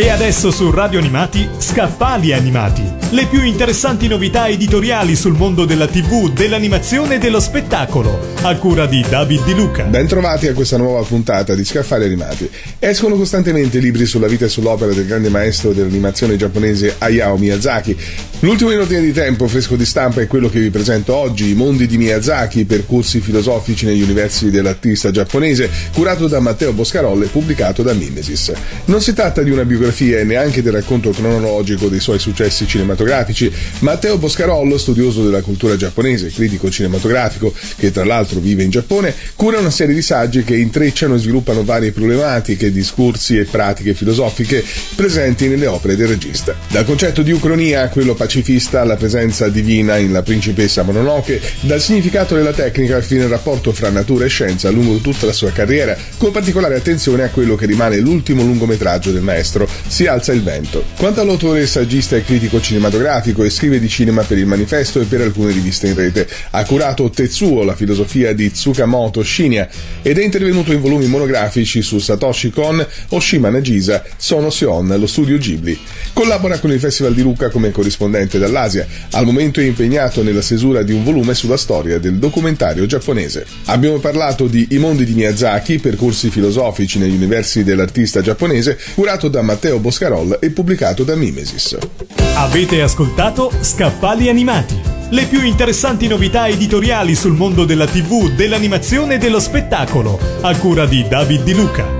E adesso su Radio Animati, Scaffali Animati. Le più interessanti novità editoriali sul mondo della TV, dell'animazione e dello spettacolo. A cura di David Di Luca. Bentrovati a questa nuova puntata di Scaffali Animati. Escono costantemente libri sulla vita e sull'opera del grande maestro dell'animazione giapponese Hayao Miyazaki. L'ultimo in ordine di tempo, fresco di stampa, è quello che vi presento oggi, I mondi di Miyazaki, percorsi filosofici negli universi dell'artista giapponese, curato da Matteo Boscarolle e pubblicato da Mimesis. Non si tratta di una biografia biografia e neanche del racconto cronologico dei suoi successi cinematografici, Matteo Boscarollo, studioso della cultura giapponese, critico cinematografico, che tra l'altro vive in Giappone, cura una serie di saggi che intrecciano e sviluppano varie problematiche, discorsi e pratiche filosofiche presenti nelle opere del regista. Dal concetto di ucronia a quello pacifista alla presenza divina in La principessa Mononoke, dal significato della tecnica fino al rapporto fra natura e scienza lungo tutta la sua carriera, con particolare attenzione a quello che rimane l'ultimo lungometraggio del maestro, si alza il vento. Quanto all'autore, saggista e critico cinematografico e scrive di cinema per il manifesto e per alcune riviste in rete, ha curato Tetsuo, la filosofia di Tsukamoto Shinya, ed è intervenuto in volumi monografici su Satoshi Kon, Oshima Nagisa, Sono Sion, lo studio Ghibli. Collabora con il Festival di Lucca come corrispondente dall'Asia. Al momento è impegnato nella stesura di un volume sulla storia del documentario giapponese. Abbiamo parlato di I mondi di Miyazaki, percorsi filosofici negli universi dell'artista giapponese, curato da Matteo Matteo Boscarol e pubblicato da Mimesis. Avete ascoltato Scaffali Animati, le più interessanti novità editoriali sul mondo della TV, dell'animazione e dello spettacolo, a cura di David Di Luca.